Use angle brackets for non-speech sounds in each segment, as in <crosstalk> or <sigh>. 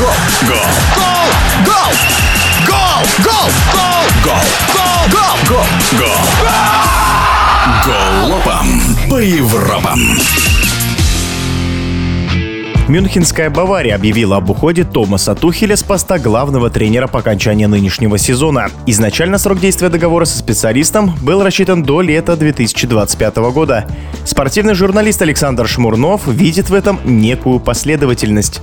Гол! Гол! Гол! Гол! Гол! Гол! Гол! Гол! Гол! Гол! Голопом по Европам. Мюнхенская Бавария объявила об уходе Томаса Тухеля с поста главного тренера по окончании нынешнего сезона. Изначально срок действия договора со специалистом был рассчитан до лета 2025 года. Спортивный журналист Александр Шмурнов видит в этом некую последовательность.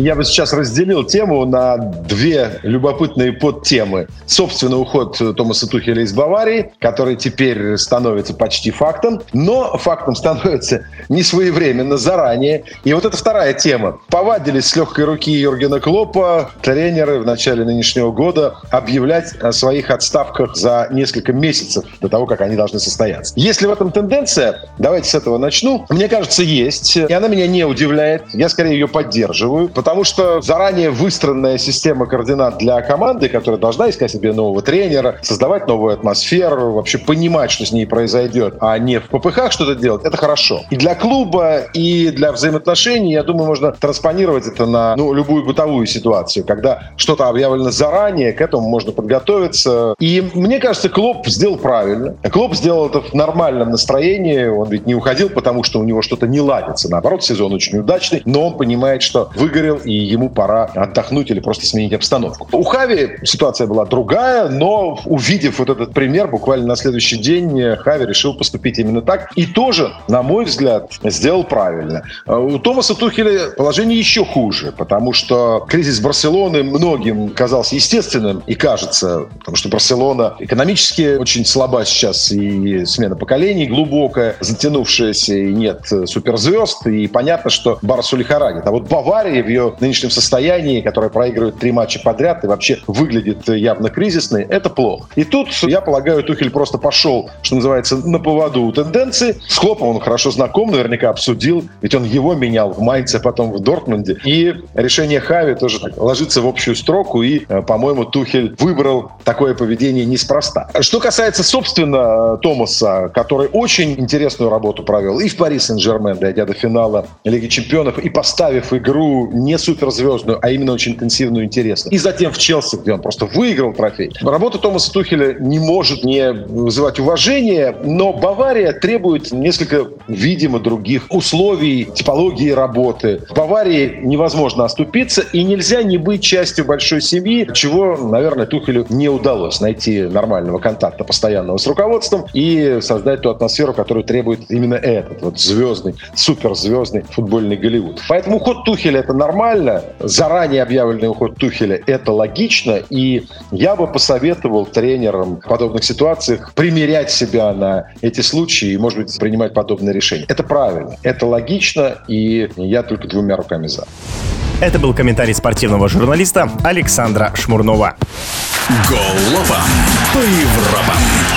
Я бы сейчас разделил тему на две любопытные подтемы. Собственно, уход Томаса Тухеля из Баварии, который теперь становится почти фактом, но фактом становится <laughs> не своевременно, заранее. И вот это вторая тема. Повадились с легкой руки Юргена Клопа тренеры в начале нынешнего года объявлять о своих отставках за несколько месяцев до того, как они должны состояться. Если в этом тенденция, давайте с этого начну, мне кажется, есть. И она меня не удивляет. Я скорее ее поддерживаю, Потому что заранее выстроенная система координат для команды, которая должна искать себе нового тренера, создавать новую атмосферу, вообще понимать, что с ней произойдет, а не в ППХ что-то делать, это хорошо. И для клуба, и для взаимоотношений, я думаю, можно транспонировать это на ну, любую бытовую ситуацию, когда что-то объявлено заранее, к этому можно подготовиться. И мне кажется, клуб сделал правильно. Клуб сделал это в нормальном настроении. Он ведь не уходил, потому что у него что-то не ладится. Наоборот, сезон очень удачный, но он понимает, что выгорел выгорел, и ему пора отдохнуть или просто сменить обстановку. У Хави ситуация была другая, но увидев вот этот пример, буквально на следующий день Хави решил поступить именно так. И тоже, на мой взгляд, сделал правильно. У Томаса Тухеля положение еще хуже, потому что кризис Барселоны многим казался естественным и кажется, потому что Барселона экономически очень слаба сейчас, и смена поколений глубокая, затянувшаяся, и нет суперзвезд, и понятно, что Барсу лихорадит. А вот Бавария в ее ее нынешнем состоянии, которая проигрывает три матча подряд и вообще выглядит явно кризисной, это плохо. И тут, я полагаю, Тухель просто пошел, что называется, на поводу у тенденции. С Хлопом он хорошо знаком, наверняка обсудил, ведь он его менял в Майнце, а потом в Дортмунде. И решение Хави тоже так, ложится в общую строку, и, э, по-моему, Тухель выбрал такое поведение неспроста. Что касается, собственно, Томаса, который очень интересную работу провел и в Пари Сен-Жермен, дойдя до финала Лиги Чемпионов, и поставив игру не суперзвездную, а именно очень интенсивную и интересную. И затем в Челси, где он просто выиграл трофей. Работа Томаса Тухеля не может не вызывать уважения, но Бавария требует несколько, видимо, других условий, типологии работы. В Баварии невозможно оступиться, и нельзя не быть частью большой семьи, чего, наверное, Тухелю не удалось найти нормального контакта постоянного с руководством и создать ту атмосферу, которую требует именно этот вот звездный, суперзвездный футбольный Голливуд. Поэтому уход Тухеля это нормально нормально. Заранее объявленный уход Тухеля – это логично. И я бы посоветовал тренерам в подобных ситуациях примерять себя на эти случаи и, может быть, принимать подобные решения. Это правильно, это логично, и я только двумя руками за. Это был комментарий спортивного журналиста Александра Шмурнова. Голова по Европам.